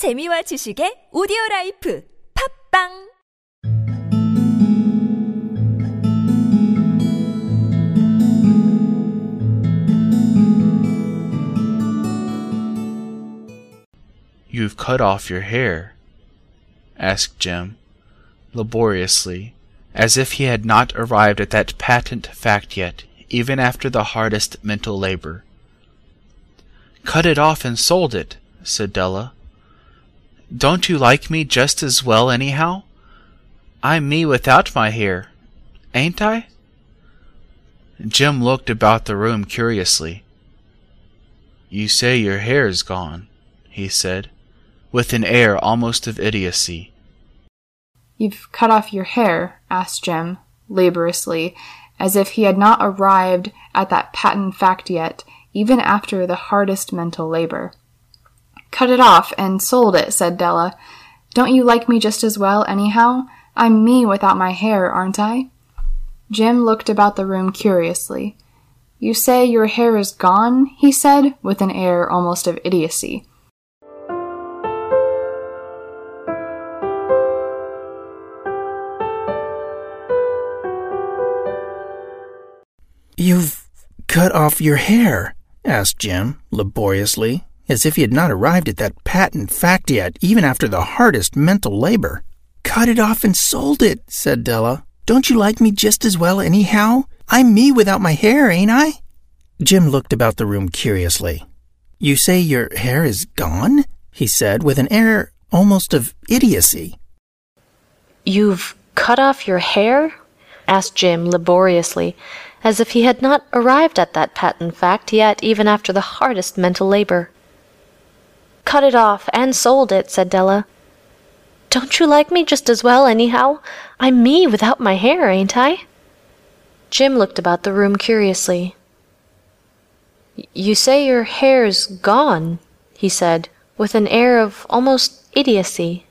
재미와 지식의 오디오 라이프 팝빵 You've cut off your hair? asked Jim, laboriously, as if he had not arrived at that patent fact yet, even after the hardest mental labor. Cut it off and sold it, said Della. don't you like me just as well anyhow? I'm me without my hair, ain't I? Jim looked about the room curiously. You say your hair's gone, he said, with an air almost of idiocy. You've cut off your hair? asked Jim, laboriously, as if he had not arrived at that patent fact yet, even after the hardest mental labor. Cut it off and sold it, said Della. Don't you like me just as well, anyhow? I'm me without my hair, aren't I? Jim looked about the room curiously. You say your hair is gone? he said, with an air almost of idiocy. You've cut off your hair? asked Jim, laboriously, as if he had not arrived at that patent fact yet, even after the hardest mental labor. Cut it off and sold it, said Della. Don't you like me just as well, anyhow? I'm me without my hair, ain't I? Jim looked about the room curiously. You say your hair is gone? he said, with an air almost of idiocy. You've cut off your hair? asked Jim laboriously, as if he had not arrived at that patent fact yet, even after the hardest mental labor. Cut it off and sold it, said Della. Don't you like me just as well, anyhow? I'm me without my hair, ain't I? Jim looked about the room curiously. You say your hair's gone, he said, with an air of almost idiocy.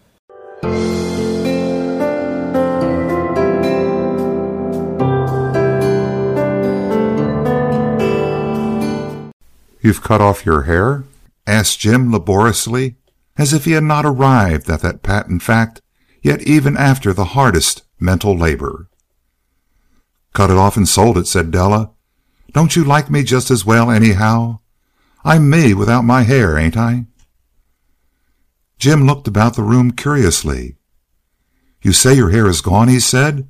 You've cut off your hair? Asked Jim laboriously, as if he had not arrived at that patent fact yet even after the hardest mental labor. Cut it off and sold it, said Della. Don't you like me just as well, anyhow? I'm me without my hair, ain't I? Jim looked about the room curiously. You say your hair is gone, he said,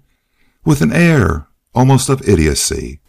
with an air almost of idiocy.